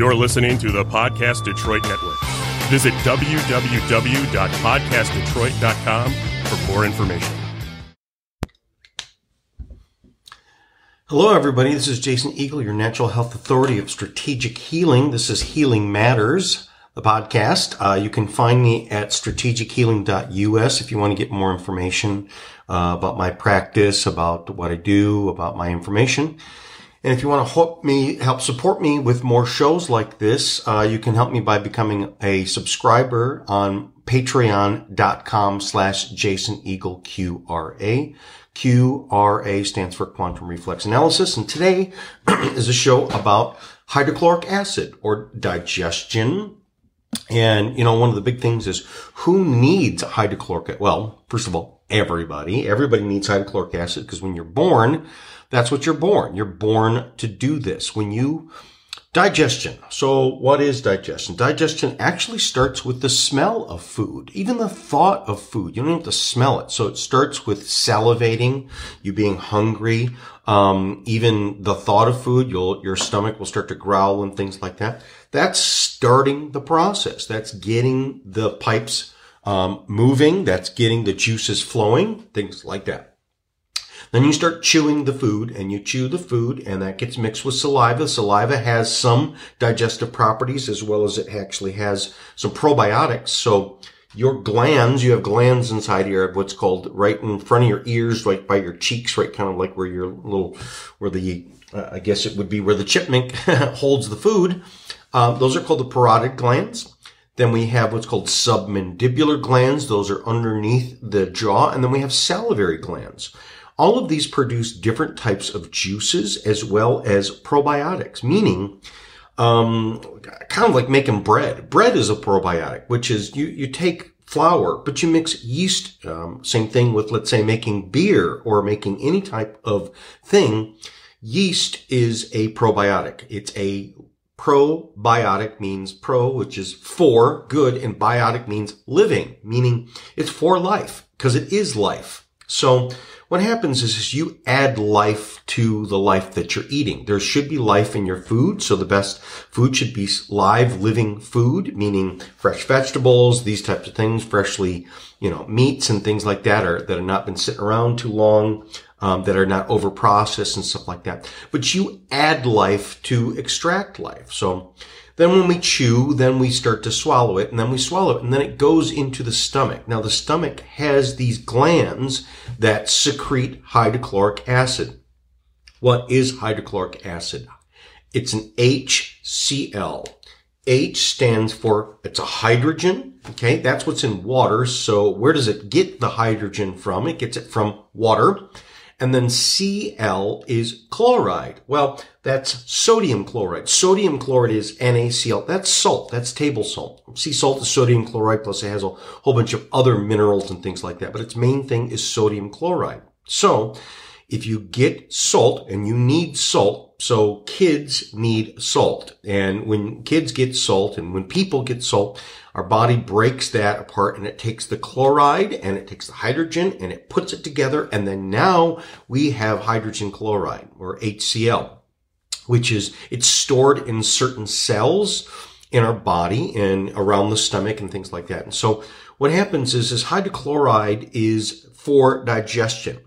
You're listening to the Podcast Detroit Network. Visit www.podcastdetroit.com for more information. Hello, everybody. This is Jason Eagle, your natural health authority of strategic healing. This is Healing Matters, the podcast. Uh, you can find me at strategichealing.us if you want to get more information uh, about my practice, about what I do, about my information. And if you want to help me, help support me with more shows like this, uh, you can help me by becoming a subscriber on patreon.com slash Jason Eagle QRA. QRA stands for quantum reflex analysis. And today is a show about hydrochloric acid or digestion. And, you know, one of the big things is who needs hydrochloric? Well, first of all, everybody. Everybody needs hydrochloric acid because when you're born, that's what you're born. You're born to do this. When you Digestion. So what is digestion? Digestion actually starts with the smell of food, even the thought of food. You don't have to smell it. So it starts with salivating, you being hungry, um, even the thought of food, your stomach will start to growl and things like that. That's starting the process. That's getting the pipes, um, moving. That's getting the juices flowing, things like that. Then you start chewing the food and you chew the food and that gets mixed with saliva. Saliva has some digestive properties as well as it actually has some probiotics. So your glands, you have glands inside here, what's called right in front of your ears, right by your cheeks, right kind of like where your little, where the, uh, I guess it would be where the chipmunk holds the food. Uh, those are called the parotid glands. Then we have what's called submandibular glands. Those are underneath the jaw. And then we have salivary glands. All of these produce different types of juices as well as probiotics, meaning um, kind of like making bread. Bread is a probiotic, which is you, you take flour, but you mix yeast. Um, same thing with, let's say, making beer or making any type of thing. Yeast is a probiotic. It's a probiotic means pro, which is for good, and biotic means living, meaning it's for life because it is life. So what happens is, is you add life to the life that you're eating. There should be life in your food. So the best food should be live, living food, meaning fresh vegetables, these types of things, freshly, you know, meats and things like that are, that have not been sitting around too long. Um, that are not over processed and stuff like that. But you add life to extract life. So then when we chew, then we start to swallow it and then we swallow it and then it goes into the stomach. Now the stomach has these glands that secrete hydrochloric acid. What is hydrochloric acid? It's an HCl. H stands for, it's a hydrogen. Okay. That's what's in water. So where does it get the hydrogen from? It gets it from water. And then Cl is chloride. Well, that's sodium chloride. Sodium chloride is NaCl. That's salt. That's table salt. Sea salt is sodium chloride plus it has a whole bunch of other minerals and things like that. But its main thing is sodium chloride. So if you get salt and you need salt, so kids need salt. And when kids get salt and when people get salt, our body breaks that apart and it takes the chloride and it takes the hydrogen and it puts it together. And then now we have hydrogen chloride or HCl, which is, it's stored in certain cells in our body and around the stomach and things like that. And so what happens is, is hydrochloride is for digestion.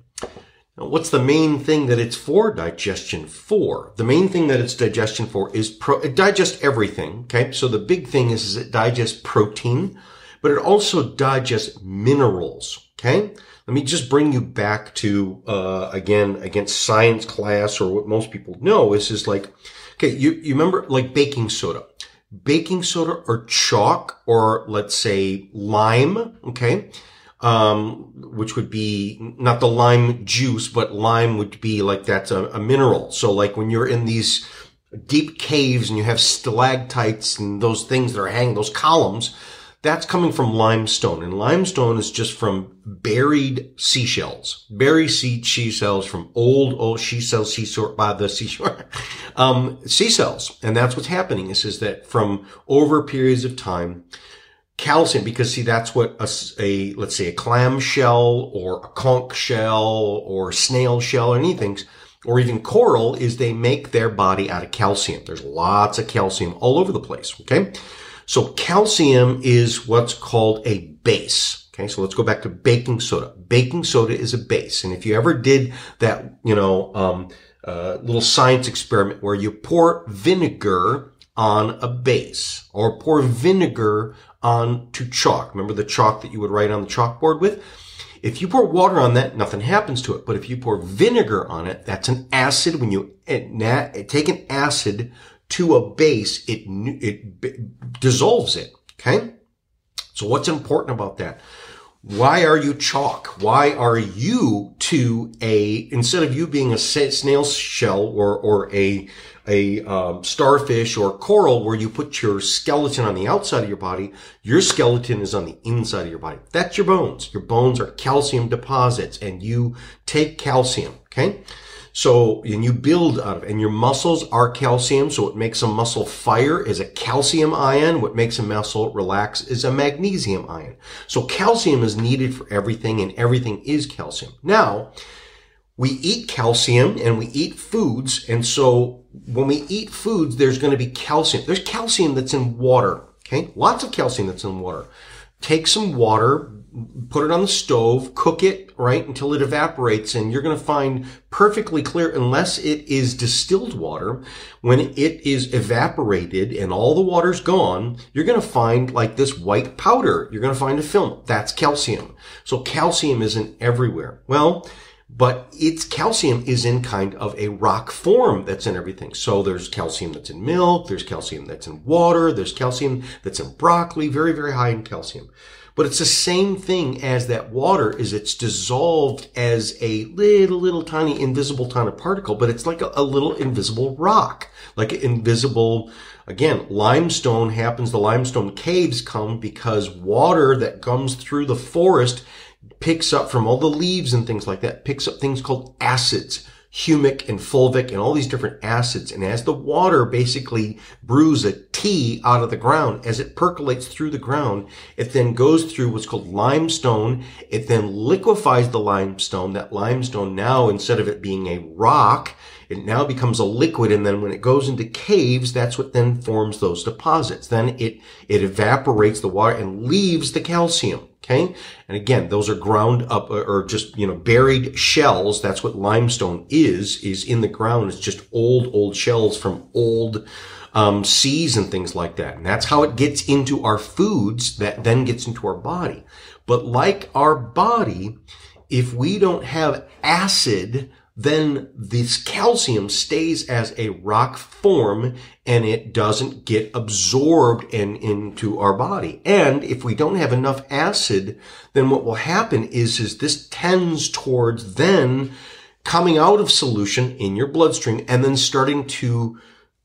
Now, what's the main thing that it's for digestion for? The main thing that it's digestion for is pro, it digests everything. Okay. So the big thing is, is it digests protein, but it also digests minerals. Okay. Let me just bring you back to, uh, again, against science class or what most people know is, is like, okay, you, you remember like baking soda baking soda or chalk or let's say lime. Okay um, which would be not the lime juice, but lime would be like that's a, a, mineral. So like when you're in these deep caves and you have stalactites and those things that are hanging, those columns, that's coming from limestone. And limestone is just from buried seashells, buried sea seashells from old, old seashells, seashore by the seashore, um, seashells. And that's what's happening is, is that from over periods of time, calcium because see that's what a, a, let's say a clam shell or a conch shell or snail shell or anything or even coral is they make their body out of calcium. There's lots of calcium all over the place. Okay. So calcium is what's called a base. Okay. So let's go back to baking soda. Baking soda is a base. And if you ever did that, you know, um, uh, little science experiment where you pour vinegar on a base or pour vinegar onto chalk. Remember the chalk that you would write on the chalkboard with? If you pour water on that, nothing happens to it. But if you pour vinegar on it, that's an acid. When you eh, take an acid to a base, it, it dissolves it. Okay. So what's important about that? Why are you chalk? Why are you to a, instead of you being a snail shell or, or a, a um, starfish or coral where you put your skeleton on the outside of your body, your skeleton is on the inside of your body. That's your bones. Your bones are calcium deposits and you take calcium. Okay. So, and you build out of and your muscles are calcium. So what makes a muscle fire is a calcium ion. What makes a muscle relax is a magnesium ion. So calcium is needed for everything and everything is calcium. Now, we eat calcium and we eat foods. And so when we eat foods, there's going to be calcium. There's calcium that's in water. Okay. Lots of calcium that's in water. Take some water, put it on the stove, cook it, right, until it evaporates. And you're going to find perfectly clear, unless it is distilled water, when it is evaporated and all the water's gone, you're going to find like this white powder. You're going to find a film. That's calcium. So calcium isn't everywhere. Well, but its calcium is in kind of a rock form that's in everything. So there's calcium that's in milk, there's calcium that's in water, there's calcium that's in broccoli, very, very high in calcium. But it's the same thing as that water is it's dissolved as a little, little tiny invisible tiny particle, but it's like a, a little invisible rock, like an invisible, again, limestone happens. The limestone caves come because water that comes through the forest picks up from all the leaves and things like that, picks up things called acids, humic and fulvic and all these different acids. And as the water basically brews a tea out of the ground, as it percolates through the ground, it then goes through what's called limestone. It then liquefies the limestone. That limestone now, instead of it being a rock, it now becomes a liquid. And then when it goes into caves, that's what then forms those deposits. Then it, it evaporates the water and leaves the calcium. Okay. And again, those are ground up uh, or just, you know, buried shells. That's what limestone is, is in the ground. It's just old, old shells from old, um, seas and things like that. And that's how it gets into our foods that then gets into our body. But like our body, if we don't have acid then this calcium stays as a rock form and it doesn't get absorbed in, into our body. And if we don't have enough acid, then what will happen is, is this tends towards then coming out of solution in your bloodstream and then starting to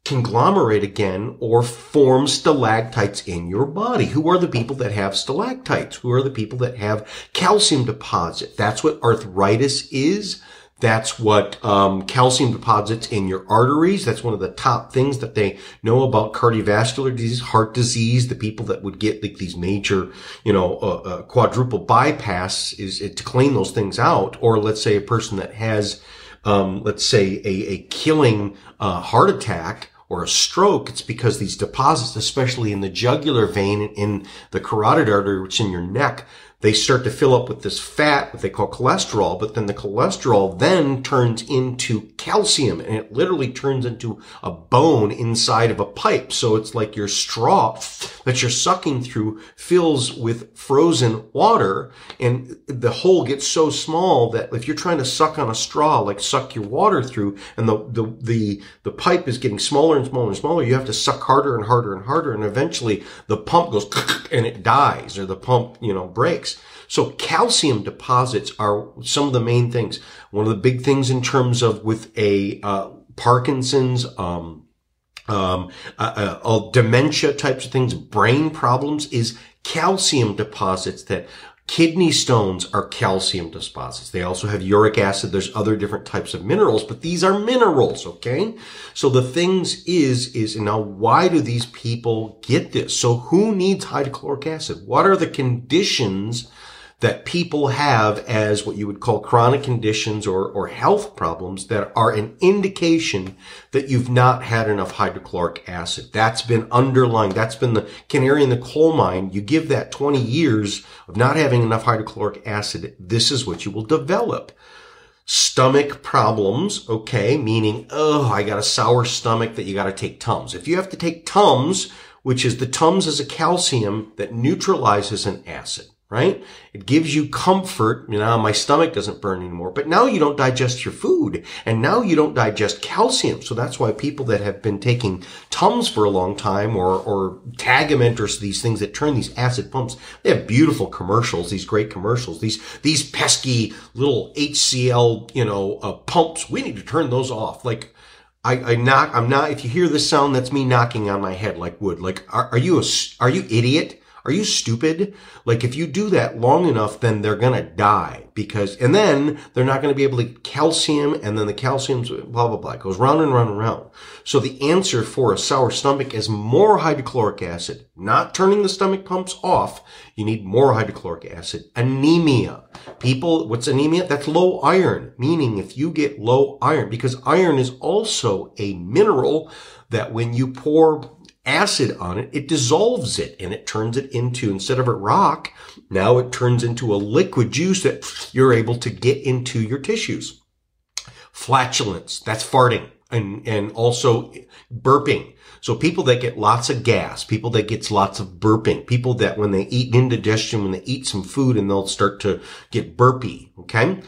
conglomerate again or form stalactites in your body. Who are the people that have stalactites? Who are the people that have calcium deposit? That's what arthritis is. That's what um, calcium deposits in your arteries. That's one of the top things that they know about cardiovascular disease, heart disease. The people that would get like these major, you know, uh, uh, quadruple bypass is it, to clean those things out. Or let's say a person that has, um, let's say a, a killing uh, heart attack or a stroke, it's because these deposits, especially in the jugular vein in the carotid artery, which is in your neck, they start to fill up with this fat, what they call cholesterol, but then the cholesterol then turns into calcium and it literally turns into a bone inside of a pipe. So it's like your straw that you're sucking through fills with frozen water and the hole gets so small that if you're trying to suck on a straw, like suck your water through and the, the, the, the pipe is getting smaller and smaller and smaller, you have to suck harder and harder and harder. And eventually the pump goes and it dies or the pump, you know, breaks. So calcium deposits are some of the main things. One of the big things in terms of with a uh, Parkinson's, um, um, uh, uh, dementia types of things, brain problems is calcium deposits that Kidney stones are calcium deposits. They also have uric acid. There's other different types of minerals, but these are minerals, okay? So the things is, is now why do these people get this? So who needs hydrochloric acid? What are the conditions that people have as what you would call chronic conditions or, or health problems that are an indication that you've not had enough hydrochloric acid. That's been underlying. That's been the canary in the coal mine. You give that 20 years of not having enough hydrochloric acid. This is what you will develop stomach problems, okay, meaning, oh, I got a sour stomach that you got to take Tums. If you have to take Tums, which is the Tums is a calcium that neutralizes an acid right? It gives you comfort. You know, my stomach doesn't burn anymore, but now you don't digest your food and now you don't digest calcium. So that's why people that have been taking Tums for a long time or, or Tagamet or these things that turn these acid pumps, they have beautiful commercials, these great commercials, these, these pesky little HCl, you know, uh, pumps. We need to turn those off. Like, I, I knock, I'm not, if you hear this sound, that's me knocking on my head like wood. Like, are, are you a, are you idiot? Are you stupid? Like if you do that long enough, then they're going to die because, and then they're not going to be able to calcium and then the calcium's blah, blah, blah. It goes round and round and round. So the answer for a sour stomach is more hydrochloric acid, not turning the stomach pumps off. You need more hydrochloric acid. Anemia. People, what's anemia? That's low iron, meaning if you get low iron, because iron is also a mineral that when you pour acid on it, it dissolves it and it turns it into, instead of a rock, now it turns into a liquid juice that you're able to get into your tissues. Flatulence, that's farting and, and also burping. So people that get lots of gas, people that gets lots of burping, people that when they eat indigestion, when they eat some food and they'll start to get burpy. Okay.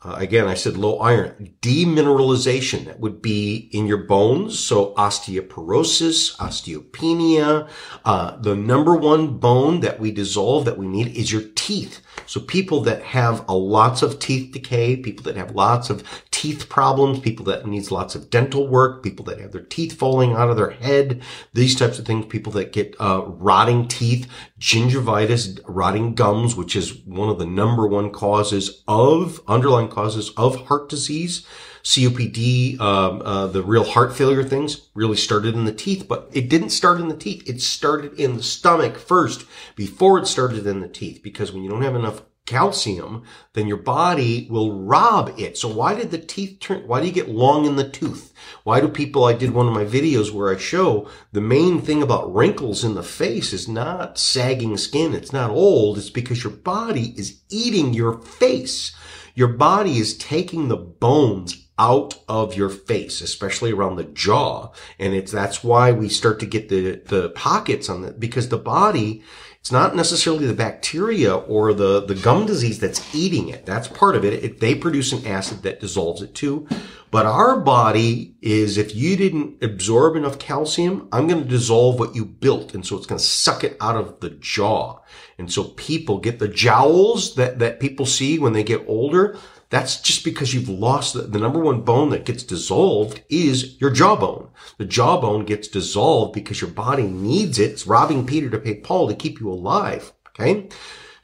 Uh, again, I said low iron. Demineralization, that would be in your bones. So osteoporosis, osteopenia. Uh, the number one bone that we dissolve that we need is your teeth. So people that have a lots of teeth decay, people that have lots of teeth problems, people that needs lots of dental work, people that have their teeth falling out of their head, these types of things, people that get uh, rotting teeth, gingivitis, rotting gums, which is one of the number one causes of underlying causes of heart disease. COPD, um, uh, the real heart failure things really started in the teeth, but it didn't start in the teeth. It started in the stomach first before it started in the teeth because when you don't have enough calcium, then your body will rob it. So why did the teeth turn, why do you get long in the tooth? Why do people, I did one of my videos where I show the main thing about wrinkles in the face is not sagging skin. It's not old. It's because your body is eating your face. Your body is taking the bones out of your face, especially around the jaw. And it's, that's why we start to get the, the pockets on it because the body, it's not necessarily the bacteria or the, the gum disease that's eating it. That's part of it. it. They produce an acid that dissolves it too. But our body is, if you didn't absorb enough calcium, I'm going to dissolve what you built. And so it's going to suck it out of the jaw. And so people get the jowls that, that people see when they get older. That's just because you've lost the, the, number one bone that gets dissolved is your jawbone. The jawbone gets dissolved because your body needs it. It's robbing Peter to pay Paul to keep you alive. Okay.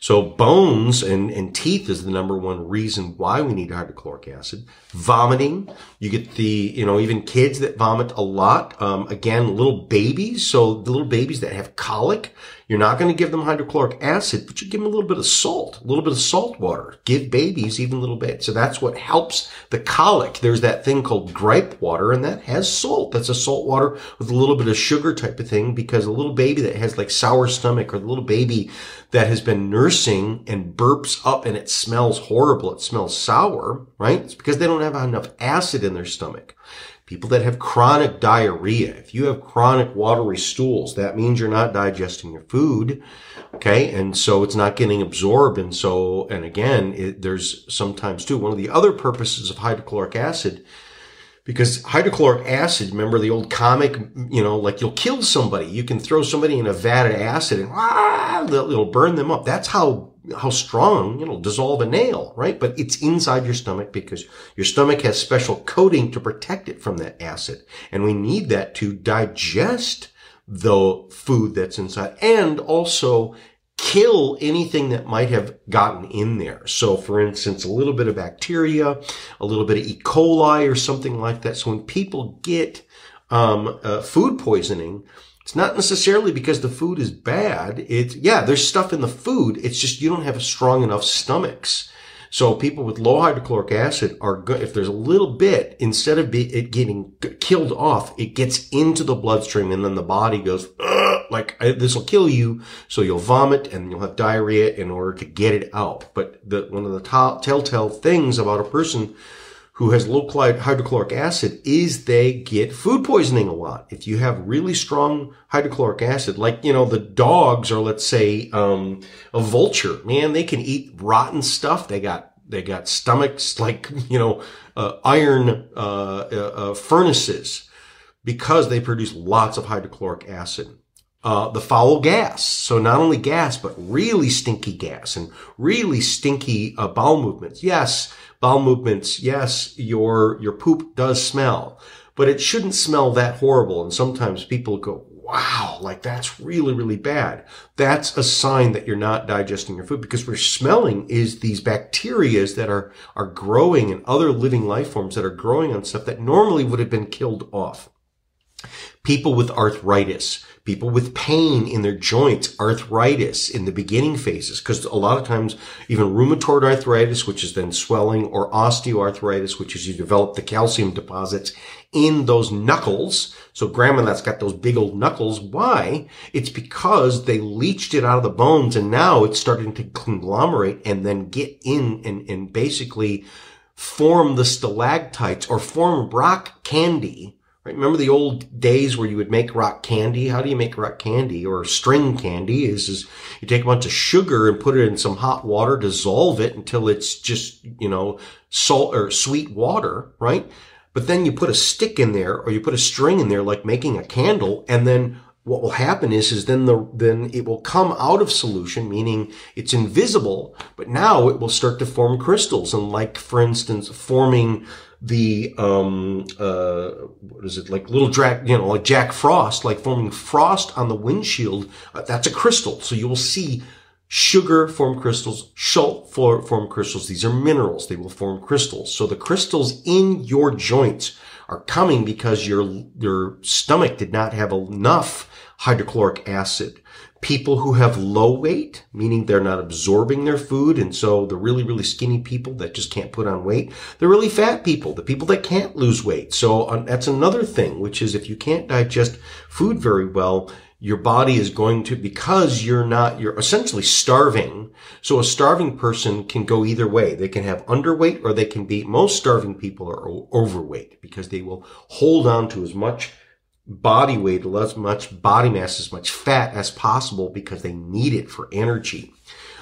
So bones and, and teeth is the number one reason why we need hydrochloric acid. Vomiting, you get the, you know, even kids that vomit a lot. Um, again, little babies. So the little babies that have colic, you're not going to give them hydrochloric acid, but you give them a little bit of salt, a little bit of salt water. Give babies even a little bit. So that's what helps the colic. There's that thing called gripe water and that has salt. That's a salt water with a little bit of sugar type of thing because a little baby that has like sour stomach or the little baby that has been nursing and burps up and it smells horrible. It smells sour, right? It's because they don't have enough acid in their stomach. People that have chronic diarrhea, if you have chronic watery stools, that means you're not digesting your food. Okay. And so it's not getting absorbed. And so, and again, it, there's sometimes too, one of the other purposes of hydrochloric acid because hydrochloric acid, remember the old comic, you know, like you'll kill somebody. You can throw somebody in a vat of acid and ah, it'll burn them up. That's how how strong, you know, dissolve a nail, right? But it's inside your stomach because your stomach has special coating to protect it from that acid. And we need that to digest the food that's inside and also kill anything that might have gotten in there. So for instance, a little bit of bacteria, a little bit of E. coli or something like that. So when people get um, uh, food poisoning, It's not necessarily because the food is bad. It's, yeah, there's stuff in the food. It's just you don't have strong enough stomachs. So people with low hydrochloric acid are good. If there's a little bit, instead of be, it getting killed off, it gets into the bloodstream and then the body goes, like this will kill you. So you'll vomit and you'll have diarrhea in order to get it out. But the, one of the t- telltale things about a person who has low hydrochloric acid is they get food poisoning a lot. If you have really strong hydrochloric acid, like, you know, the dogs or let's say, um, a vulture, man, they can eat rotten stuff. They got, they got stomachs like, you know, uh, iron, uh, uh, uh furnaces because they produce lots of hydrochloric acid. Uh, the foul gas. So not only gas, but really stinky gas and really stinky uh, bowel movements. Yes, bowel movements, yes, your, your poop does smell, but it shouldn't smell that horrible. And sometimes people go, wow, like that's really, really bad. That's a sign that you're not digesting your food because we're smelling is these bacterias that are, are growing and other living life forms that are growing on stuff that normally would have been killed off. People with arthritis, people with pain in their joints, arthritis in the beginning phases, because a lot of times even rheumatoid arthritis, which is then swelling, or osteoarthritis, which is you develop the calcium deposits in those knuckles. So grandma that's got those big old knuckles. Why? It's because they leached it out of the bones and now it's starting to conglomerate and then get in and, and basically form the stalactites or form rock candy Right? Remember the old days where you would make rock candy? How do you make rock candy or string candy? Is, is you take a bunch of sugar and put it in some hot water, dissolve it until it's just, you know, salt or sweet water, right? But then you put a stick in there or you put a string in there like making a candle and then what will happen is, is then the, then it will come out of solution, meaning it's invisible, but now it will start to form crystals. And like, for instance, forming the um uh what is it? Like little Jack you know like Jack Frost like forming frost on the windshield uh, that's a crystal. So you will see sugar form crystals salt form crystals. These are minerals. They will form crystals. So the crystals in your joints are coming because your your stomach did not have enough hydrochloric acid people who have low weight, meaning they're not absorbing their food. And so the really, really skinny people that just can't put on weight, the really fat people, the people that can't lose weight. So uh, that's another thing, which is if you can't digest food very well, your body is going to, because you're not, you're essentially starving. So a starving person can go either way. They can have underweight or they can be, most starving people are overweight because they will hold on to as much body weight, as much body mass, as much fat as possible because they need it for energy.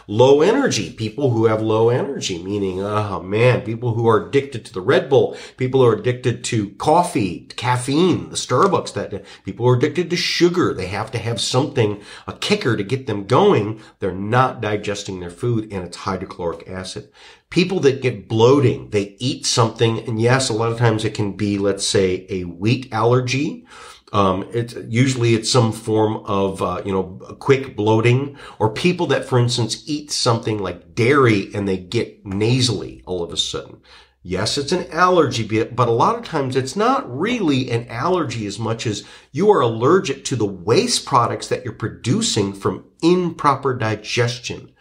Low energy, people who have low energy, meaning, oh man, people who are addicted to the Red Bull, people who are addicted to coffee, caffeine, the Starbucks, that people are addicted to sugar. They have to have something, a kicker to get them going. They're not digesting their food and it's hydrochloric acid people that get bloating, they eat something, and yes, a lot of times it can be, let's say, a wheat allergy um, it's usually it's some form of uh, you know quick bloating, or people that, for instance, eat something like dairy and they get nasally all of a sudden. Yes, it's an allergy, but a lot of times it's not really an allergy as much as you are allergic to the waste products that you're producing from improper digestion.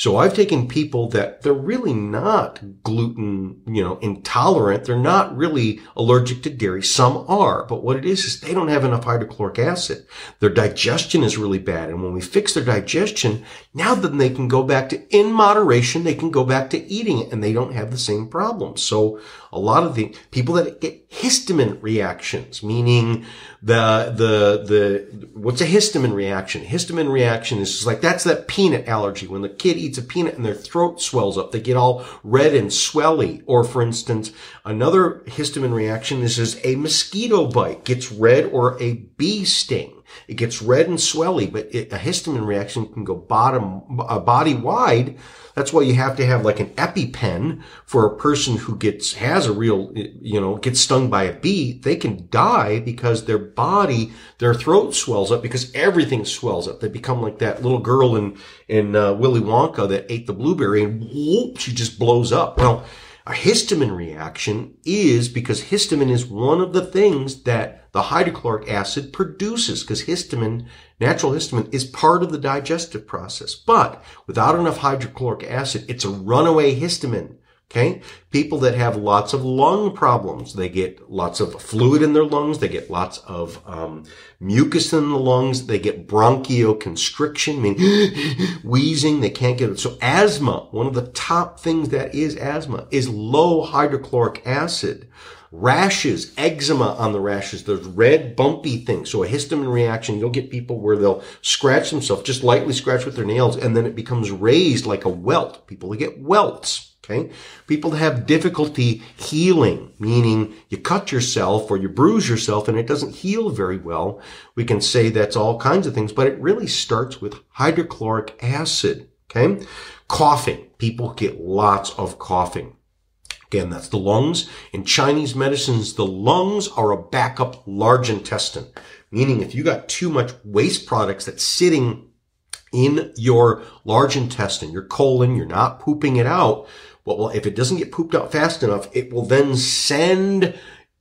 So I've taken people that they're really not gluten, you know, intolerant. They're not really allergic to dairy. Some are, but what it is is they don't have enough hydrochloric acid. Their digestion is really bad. And when we fix their digestion, now then they can go back to, in moderation, they can go back to eating it and they don't have the same problems. So a lot of the people that get histamine reactions, meaning the, the, the, what's a histamine reaction? Histamine reaction is just like, that's that peanut allergy. When the kid eats a peanut and their throat swells up, they get all red and swelly. Or for instance, another histamine reaction is, is a mosquito bite gets red or a bee sting. It gets red and swelly, but it, a histamine reaction can go bottom, uh, body wide that's why you have to have like an EpiPen for a person who gets, has a real, you know, gets stung by a bee. They can die because their body, their throat swells up because everything swells up. They become like that little girl in, in uh, Willy Wonka that ate the blueberry and whoop, she just blows up. Well, A histamine reaction is because histamine is one of the things that the hydrochloric acid produces because histamine, natural histamine is part of the digestive process. But without enough hydrochloric acid, it's a runaway histamine. Okay. People that have lots of lung problems, they get lots of fluid in their lungs. They get lots of um, mucus in the lungs. They get bronchoconstriction, I mean wheezing. They can't get it. So asthma, one of the top things that is asthma is low hydrochloric acid. Rashes, eczema on the rashes, those red bumpy things. So a histamine reaction, you'll get people where they'll scratch themselves, just lightly scratch with their nails, and then it becomes raised like a welt. People get welts. Okay. People have difficulty healing, meaning you cut yourself or you bruise yourself and it doesn't heal very well. We can say that's all kinds of things, but it really starts with hydrochloric acid. Okay. Coughing. People get lots of coughing. Again, that's the lungs. In Chinese medicines, the lungs are a backup large intestine, meaning if you got too much waste products that's sitting in your large intestine, your colon, you're not pooping it out, well, if it doesn't get pooped out fast enough, it will then send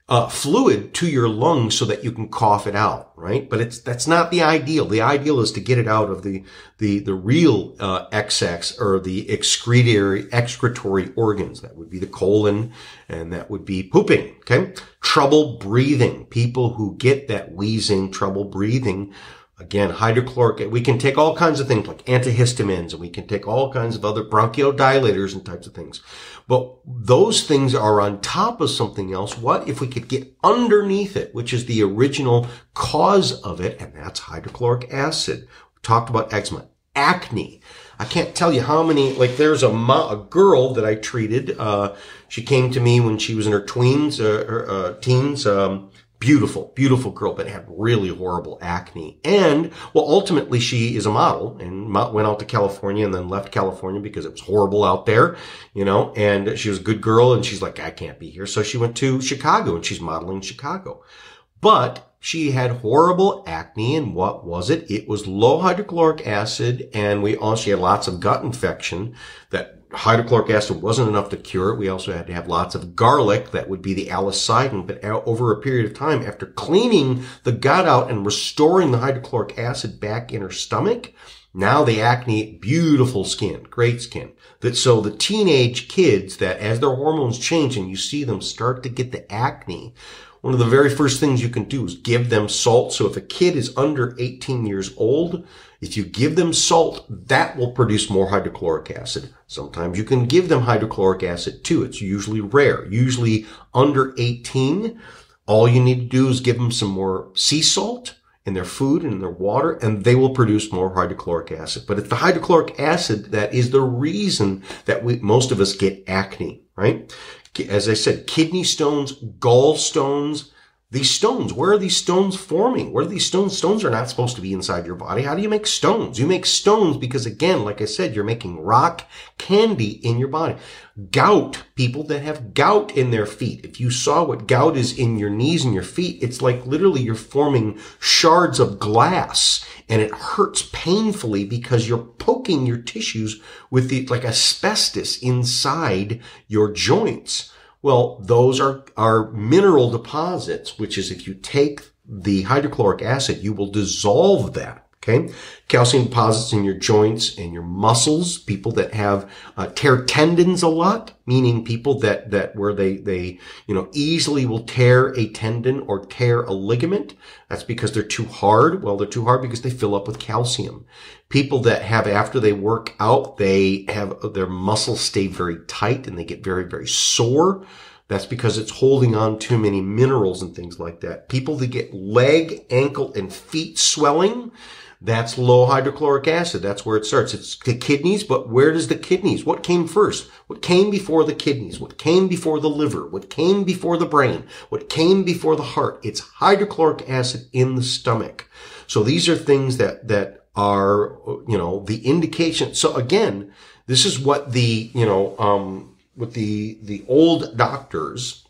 uh, fluid to your lungs so that you can cough it out, right? But it's that's not the ideal. The ideal is to get it out of the the the real uh, XX or the excretory excretory organs. That would be the colon, and that would be pooping. Okay, trouble breathing. People who get that wheezing, trouble breathing Again, hydrochloric, we can take all kinds of things like antihistamines and we can take all kinds of other bronchodilators and types of things. But those things are on top of something else. What if we could get underneath it, which is the original cause of it, and that's hydrochloric acid. We talked about eczema, acne. I can't tell you how many, like there's a, mo- a girl that I treated, uh, she came to me when she was in her tweens, uh, her, uh, teens, um, beautiful, beautiful girl, but had really horrible acne. And, well, ultimately she is a model and went out to California and then left California because it was horrible out there, you know, and she was a good girl and she's like, I can't be here. So she went to Chicago and she's modeling Chicago. But she had horrible acne and what was it? It was low hydrochloric acid and we also, had lots of gut infection that hydrochloric acid wasn't enough to cure it. We also had to have lots of garlic. That would be the alicidin. But over a period of time, after cleaning the gut out and restoring the hydrochloric acid back in her stomach, now the acne, beautiful skin, great skin. That so the teenage kids that as their hormones change and you see them start to get the acne, one of the very first things you can do is give them salt. So if a kid is under 18 years old, if you give them salt, that will produce more hydrochloric acid. Sometimes you can give them hydrochloric acid too. It's usually rare, usually under 18. All you need to do is give them some more sea salt in their food and in their water, and they will produce more hydrochloric acid. But it's the hydrochloric acid that is the reason that we, most of us get acne, right? As I said, kidney stones, gallstones, these stones, where are these stones forming? Where are these stones? Stones are not supposed to be inside your body. How do you make stones? You make stones because again, like I said, you're making rock candy in your body. Gout, people that have gout in their feet. If you saw what gout is in your knees and your feet, it's like literally you're forming shards of glass and it hurts painfully because you're poking your tissues with the, like asbestos inside your joints. Well, those are, are mineral deposits, which is if you take the hydrochloric acid, you will dissolve that. Okay. Calcium deposits in your joints and your muscles. People that have uh, tear tendons a lot, meaning people that, that where they, they, you know, easily will tear a tendon or tear a ligament. That's because they're too hard. Well, they're too hard because they fill up with calcium. People that have, after they work out, they have their muscles stay very tight and they get very, very sore. That's because it's holding on too many minerals and things like that. People that get leg, ankle, and feet swelling, that's low hydrochloric acid. That's where it starts. It's the kidneys, but where does the kidneys? What came first? What came before the kidneys? What came before the liver? What came before the brain? What came before the heart? It's hydrochloric acid in the stomach. So these are things that, that are, you know, the indication. So again, this is what the, you know, um, with the, the old doctors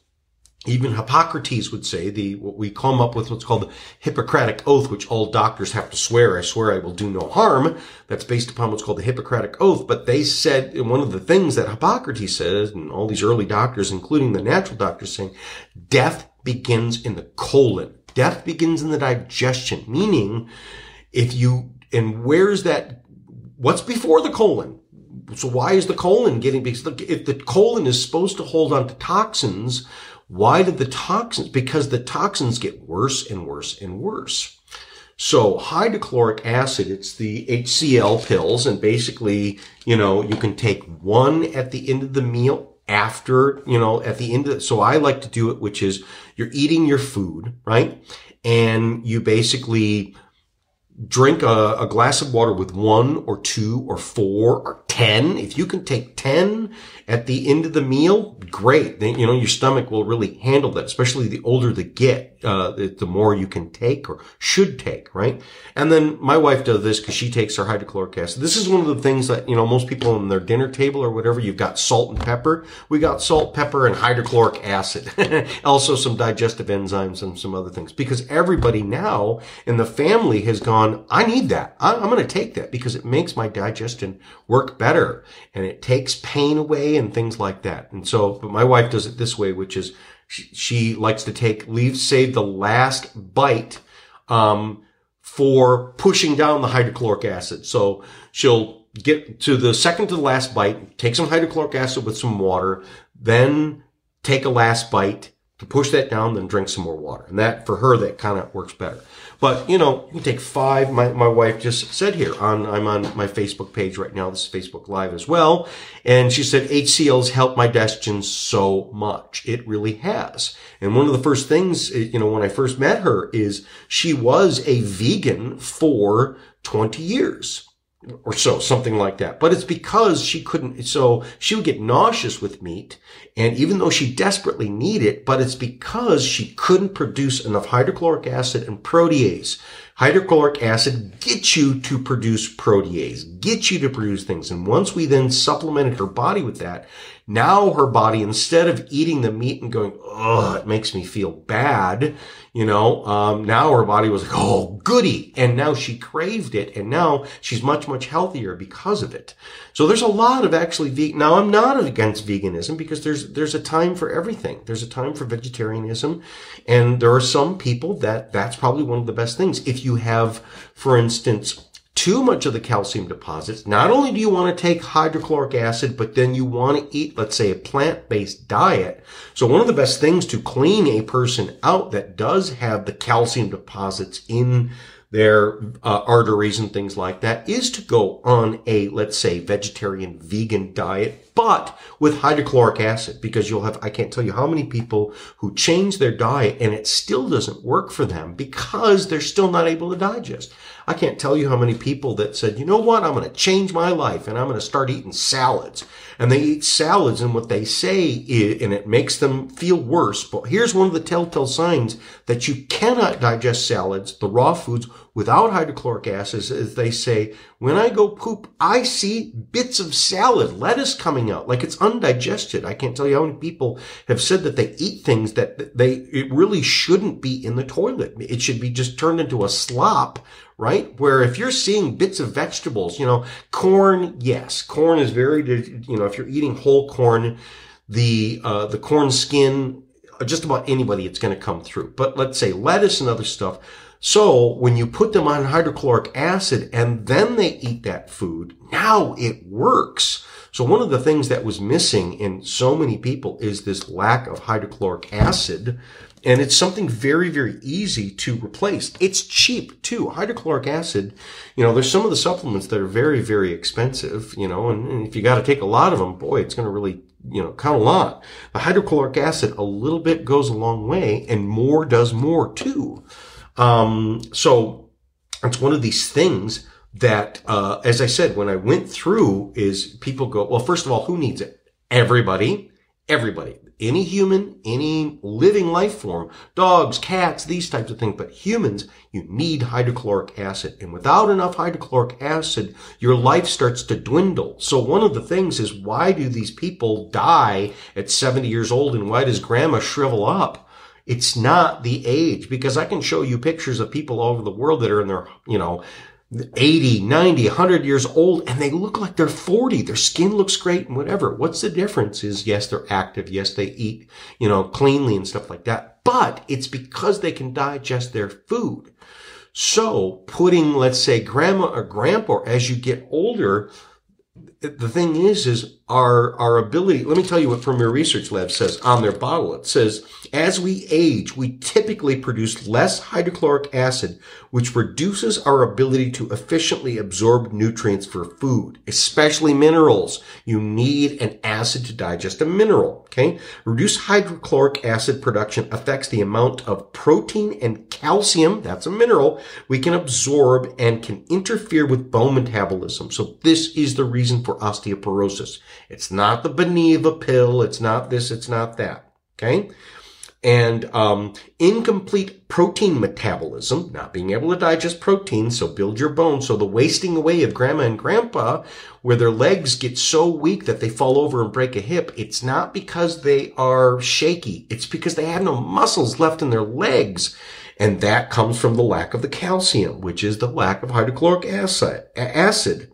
even Hippocrates would say the what we come up with what's called the Hippocratic Oath, which all doctors have to swear. I swear I will do no harm. That's based upon what's called the Hippocratic Oath. But they said one of the things that Hippocrates says, and all these early doctors, including the natural doctors, saying death begins in the colon. Death begins in the digestion, meaning if you and where's that? What's before the colon? So why is the colon getting? Because if the colon is supposed to hold on to toxins why did the toxins? Because the toxins get worse and worse and worse. So hydrochloric acid, it's the HCl pills and basically, you know, you can take one at the end of the meal after, you know, at the end of. So I like to do it, which is you're eating your food, right? And you basically drink a, a, glass of water with one or two or four or 10. If you can take 10 at the end of the meal, great. Then, you know, your stomach will really handle that, especially the older they get, uh, the more you can take or should take, right? And then my wife does this because she takes her hydrochloric acid. This is one of the things that, you know, most people on their dinner table or whatever, you've got salt and pepper. We got salt, pepper, and hydrochloric acid. also some digestive enzymes and some other things because everybody now in the family has gone, I need that. I'm going to take that because it makes my digestion work better and it takes pain away and things like that. And so, but my wife does it this way, which is she, likes to take, leave, save the last bite, um, for pushing down the hydrochloric acid. So she'll get to the second to the last bite, take some hydrochloric acid with some water, then take a last bite to push that down, then drink some more water. And that, for her, that kind of works better. But, you know, you can take five. My, my wife just said here on, I'm on my Facebook page right now. This is Facebook Live as well. And she said, HCL's helped my digestion so much. It really has. And one of the first things, eh, you know, when I first met her is she was a vegan for 20 years or so, something like that. But it's because she couldn't, so she would get nauseous with meat. And even though she desperately needed it, but it's because she couldn't produce enough hydrochloric acid and protease. Hydrochloric acid gets you to produce protease, gets you to produce things. And once we then supplemented her body with that, now her body, instead of eating the meat and going, oh, it makes me feel bad, you know, um, now her body was like, oh, goody. And now she craved it. And now she's much, much healthier because of it. So there's a lot of actually vegan. Now I'm not against veganism because there's, there's a time for everything. There's a time for vegetarianism. And there are some people that that's probably one of the best things. If you have, for instance, too much of the calcium deposits, not only do you want to take hydrochloric acid, but then you want to eat, let's say, a plant-based diet. So one of the best things to clean a person out that does have the calcium deposits in their uh, arteries and things like that is to go on a, let's say, vegetarian vegan diet but with hydrochloric acid, because you'll have, I can't tell you how many people who change their diet and it still doesn't work for them because they're still not able to digest. I can't tell you how many people that said, you know what, I'm going to change my life and I'm going to start eating salads. And they eat salads and what they say is, and it makes them feel worse. But here's one of the telltale signs that you cannot digest salads, the raw foods, without hydrochloric acid is they say, when I go poop, I see bits of salad, lettuce coming out, like it's undigested. I can't tell you how many people have said that they eat things that they, it really shouldn't be in the toilet. It should be just turned into a slop, right? Where if you're seeing bits of vegetables, you know, corn, yes, corn is very, you know, if you're eating whole corn, the, uh, the corn skin, just about anybody, it's going to come through. But let's say lettuce and other stuff, so when you put them on hydrochloric acid and then they eat that food, now it works. So one of the things that was missing in so many people is this lack of hydrochloric acid. And it's something very, very easy to replace. It's cheap too. Hydrochloric acid, you know, there's some of the supplements that are very, very expensive, you know, and, and if you got to take a lot of them, boy, it's going to really, you know, count a lot. The hydrochloric acid, a little bit goes a long way and more does more too. Um, so it's one of these things that, uh, as I said, when I went through is people go, well, first of all, who needs it? Everybody, everybody. Any human, any living life form, dogs, cats, these types of things, but humans, you need hydrochloric acid. And without enough hydrochloric acid, your life starts to dwindle. So one of the things is why do these people die at 70 years old and why does grandma shrivel up? It's not the age because I can show you pictures of people all over the world that are in their, you know, 80, 90, 100 years old and they look like they're 40. Their skin looks great and whatever. What's the difference is yes, they're active. Yes, they eat, you know, cleanly and stuff like that. But it's because they can digest their food. So putting, let's say grandma or grandpa as you get older, the thing is, is our, our ability, let me tell you what Premier Research Lab says on their bottle. It says, as we age, we typically produce less hydrochloric acid, which reduces our ability to efficiently absorb nutrients for food, especially minerals. You need an acid to digest a mineral. Okay. Reduced hydrochloric acid production affects the amount of protein and calcium. That's a mineral we can absorb and can interfere with bone metabolism. So this is the reason for osteoporosis. It's not the Boniva pill. It's not this. It's not that. Okay. And um, incomplete protein metabolism, not being able to digest protein, so build your bones. So the wasting away of grandma and grandpa, where their legs get so weak that they fall over and break a hip, it's not because they are shaky. It's because they have no muscles left in their legs. And that comes from the lack of the calcium, which is the lack of hydrochloric acid. acid.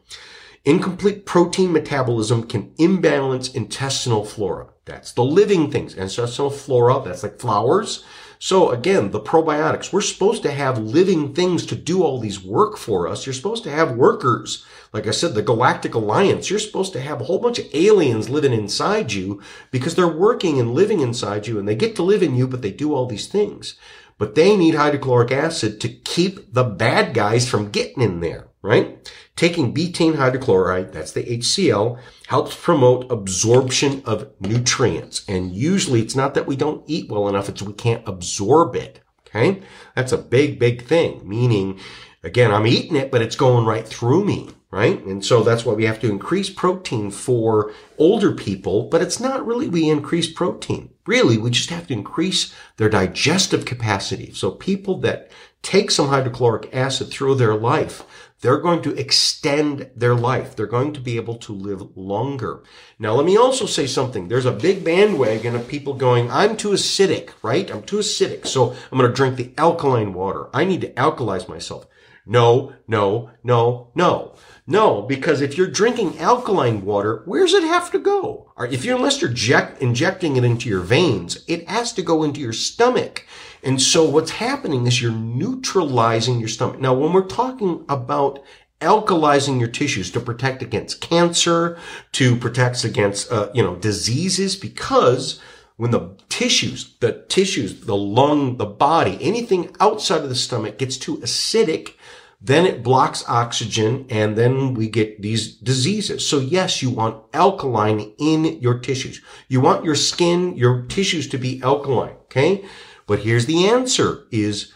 Incomplete protein metabolism can imbalance intestinal flora. That's the living things. Intestinal flora, that's like flowers. So again, the probiotics, we're supposed to have living things to do all these work for us. You're supposed to have workers. Like I said, the Galactic Alliance, you're supposed to have a whole bunch of aliens living inside you because they're working and living inside you and they get to live in you, but they do all these things. But they need hydrochloric acid to keep the bad guys from getting in there, right? Taking betaine hydrochloride, that's the HCl, helps promote absorption of nutrients. And usually it's not that we don't eat well enough, it's we can't absorb it. Okay. That's a big, big thing. Meaning, again, I'm eating it, but it's going right through me. Right. And so that's why we have to increase protein for older people, but it's not really we increase protein. Really, we just have to increase their digestive capacity. So people that take some hydrochloric acid through their life, they're going to extend their life. They're going to be able to live longer. Now, let me also say something. There's a big bandwagon of people going, I'm too acidic, right? I'm too acidic. So I'm going to drink the alkaline water. I need to alkalize myself. No, no, no, no. No, because if you're drinking alkaline water, where's it have to go? If you're, unless you're inject, injecting it into your veins, it has to go into your stomach. And so what's happening is you're neutralizing your stomach. Now, when we're talking about alkalizing your tissues to protect against cancer, to protect against, uh, you know, diseases, because when the tissues, the tissues, the lung, the body, anything outside of the stomach gets too acidic, then it blocks oxygen and then we get these diseases. So yes, you want alkaline in your tissues. You want your skin, your tissues to be alkaline. Okay. But here's the answer is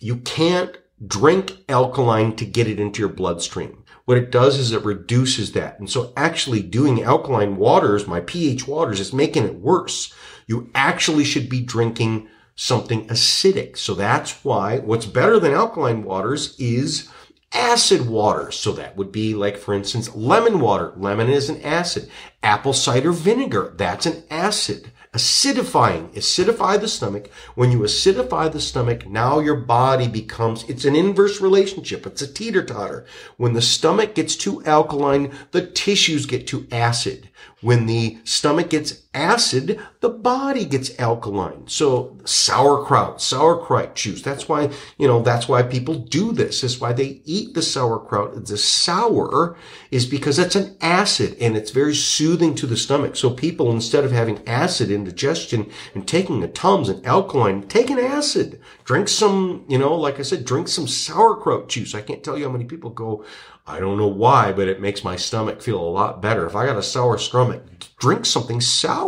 you can't drink alkaline to get it into your bloodstream. What it does is it reduces that. And so actually doing alkaline waters, my pH waters is making it worse. You actually should be drinking something acidic. So that's why what's better than alkaline waters is acid water. So that would be like, for instance, lemon water. Lemon is an acid. Apple cider vinegar. That's an acid acidifying, acidify the stomach. When you acidify the stomach, now your body becomes, it's an inverse relationship. It's a teeter totter. When the stomach gets too alkaline, the tissues get too acid. When the stomach gets acid, the body gets alkaline. So sauerkraut, sauerkraut juice. That's why, you know, that's why people do this. That's why they eat the sauerkraut. The sour is because that's an acid and it's very soothing to the stomach. So people, instead of having acid indigestion and taking a Tums and alkaline, take an acid. Drink some, you know, like I said, drink some sauerkraut juice. I can't tell you how many people go, I don't know why, but it makes my stomach feel a lot better. If I got a sour stomach, drink something sour.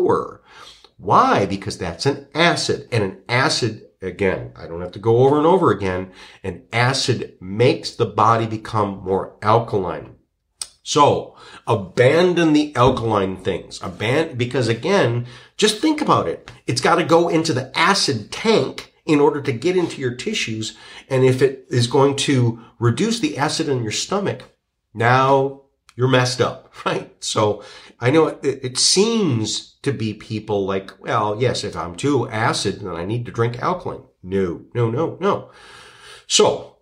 Why? Because that's an acid and an acid again, I don't have to go over and over again. An acid makes the body become more alkaline. So abandon the alkaline things. Abandon, because again, just think about it. It's got to go into the acid tank in order to get into your tissues. And if it is going to reduce the acid in your stomach, now you're messed up, right? So I know it, it seems to be people like, well, yes, if I'm too acid, then I need to drink alkaline. No, no, no, no. So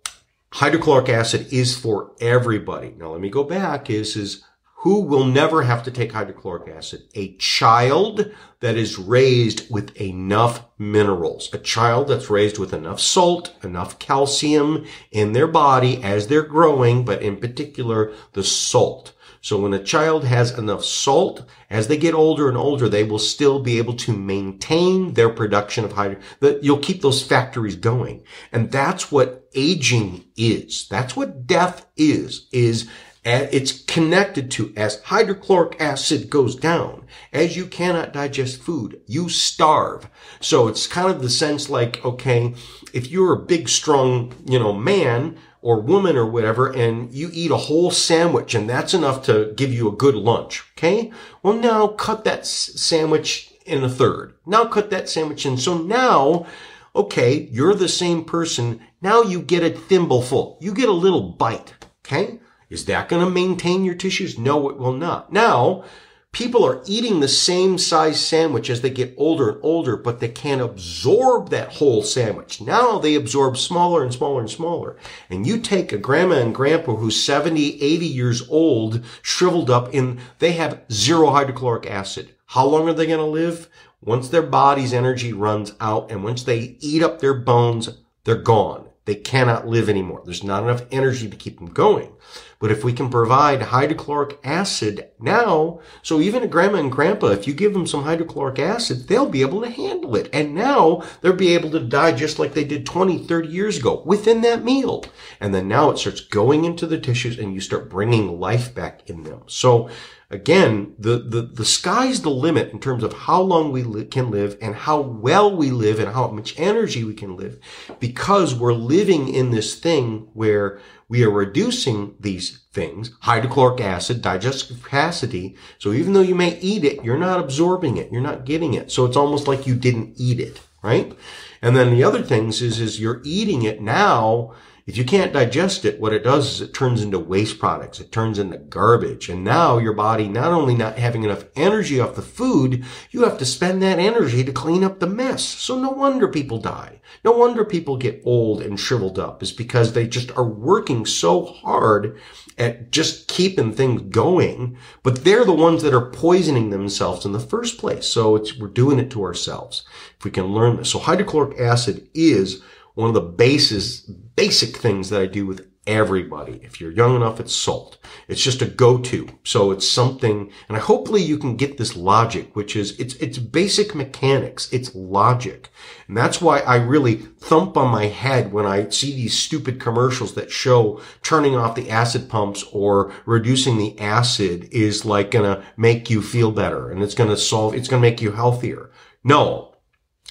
hydrochloric acid is for everybody. Now let me go back is, is who will never have to take hydrochloric acid? A child that is raised with enough minerals. A child that's raised with enough salt, enough calcium in their body as they're growing, but in particular, the salt. So when a child has enough salt, as they get older and older, they will still be able to maintain their production of. That you'll keep those factories going. And that's what aging is. That's what death is, is it's connected to as hydrochloric acid goes down, as you cannot digest food, you starve. So it's kind of the sense like, okay, if you're a big, strong, you know, man or woman or whatever, and you eat a whole sandwich and that's enough to give you a good lunch. Okay. Well, now cut that sandwich in a third. Now cut that sandwich in. So now, okay, you're the same person. Now you get a thimbleful. You get a little bite. Okay. Is that going to maintain your tissues? No, it will not. Now, people are eating the same size sandwich as they get older and older, but they can't absorb that whole sandwich. Now they absorb smaller and smaller and smaller. And you take a grandma and grandpa who's 70, 80 years old, shriveled up in, they have zero hydrochloric acid. How long are they going to live? Once their body's energy runs out and once they eat up their bones, they're gone. They cannot live anymore. There's not enough energy to keep them going. But if we can provide hydrochloric acid now, so even a grandma and grandpa, if you give them some hydrochloric acid, they'll be able to handle it. And now they'll be able to die just like they did 20, 30 years ago within that meal. And then now it starts going into the tissues and you start bringing life back in them. So again, the, the, the sky's the limit in terms of how long we li- can live and how well we live and how much energy we can live because we're living in this thing where we are reducing these things, hydrochloric acid, digestive capacity. So even though you may eat it, you're not absorbing it. You're not getting it. So it's almost like you didn't eat it, right? And then the other things is, is you're eating it now if you can't digest it, what it does is it turns into waste products. It turns into garbage. And now your body not only not having enough energy off the food, you have to spend that energy to clean up the mess. So no wonder people die. No wonder people get old and shriveled up is because they just are working so hard at just keeping things going, but they're the ones that are poisoning themselves in the first place. So we're doing it to ourselves. If we can learn this. So hydrochloric acid is one of the bases, basic things that I do with everybody. If you're young enough, it's salt. It's just a go-to. So it's something, and I hopefully you can get this logic, which is, it's, it's basic mechanics. It's logic. And that's why I really thump on my head when I see these stupid commercials that show turning off the acid pumps or reducing the acid is like gonna make you feel better and it's gonna solve, it's gonna make you healthier. No.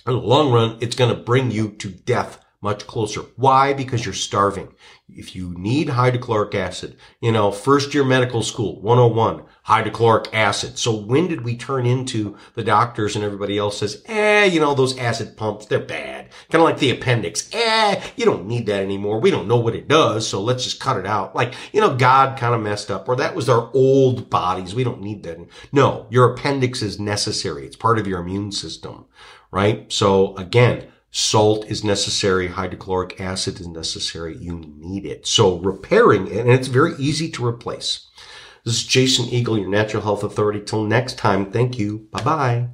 In the long run, it's gonna bring you to death much closer. Why? Because you're starving. If you need hydrochloric acid, you know, first year medical school, 101, hydrochloric acid. So when did we turn into the doctors and everybody else says, eh, you know, those acid pumps, they're bad. Kind of like the appendix. Eh, you don't need that anymore. We don't know what it does. So let's just cut it out. Like, you know, God kind of messed up or that was our old bodies. We don't need that. No, your appendix is necessary. It's part of your immune system, right? So again, Salt is necessary. Hydrochloric acid is necessary. You need it. So repairing it, and it's very easy to replace. This is Jason Eagle, your natural health authority. Till next time, thank you. Bye bye.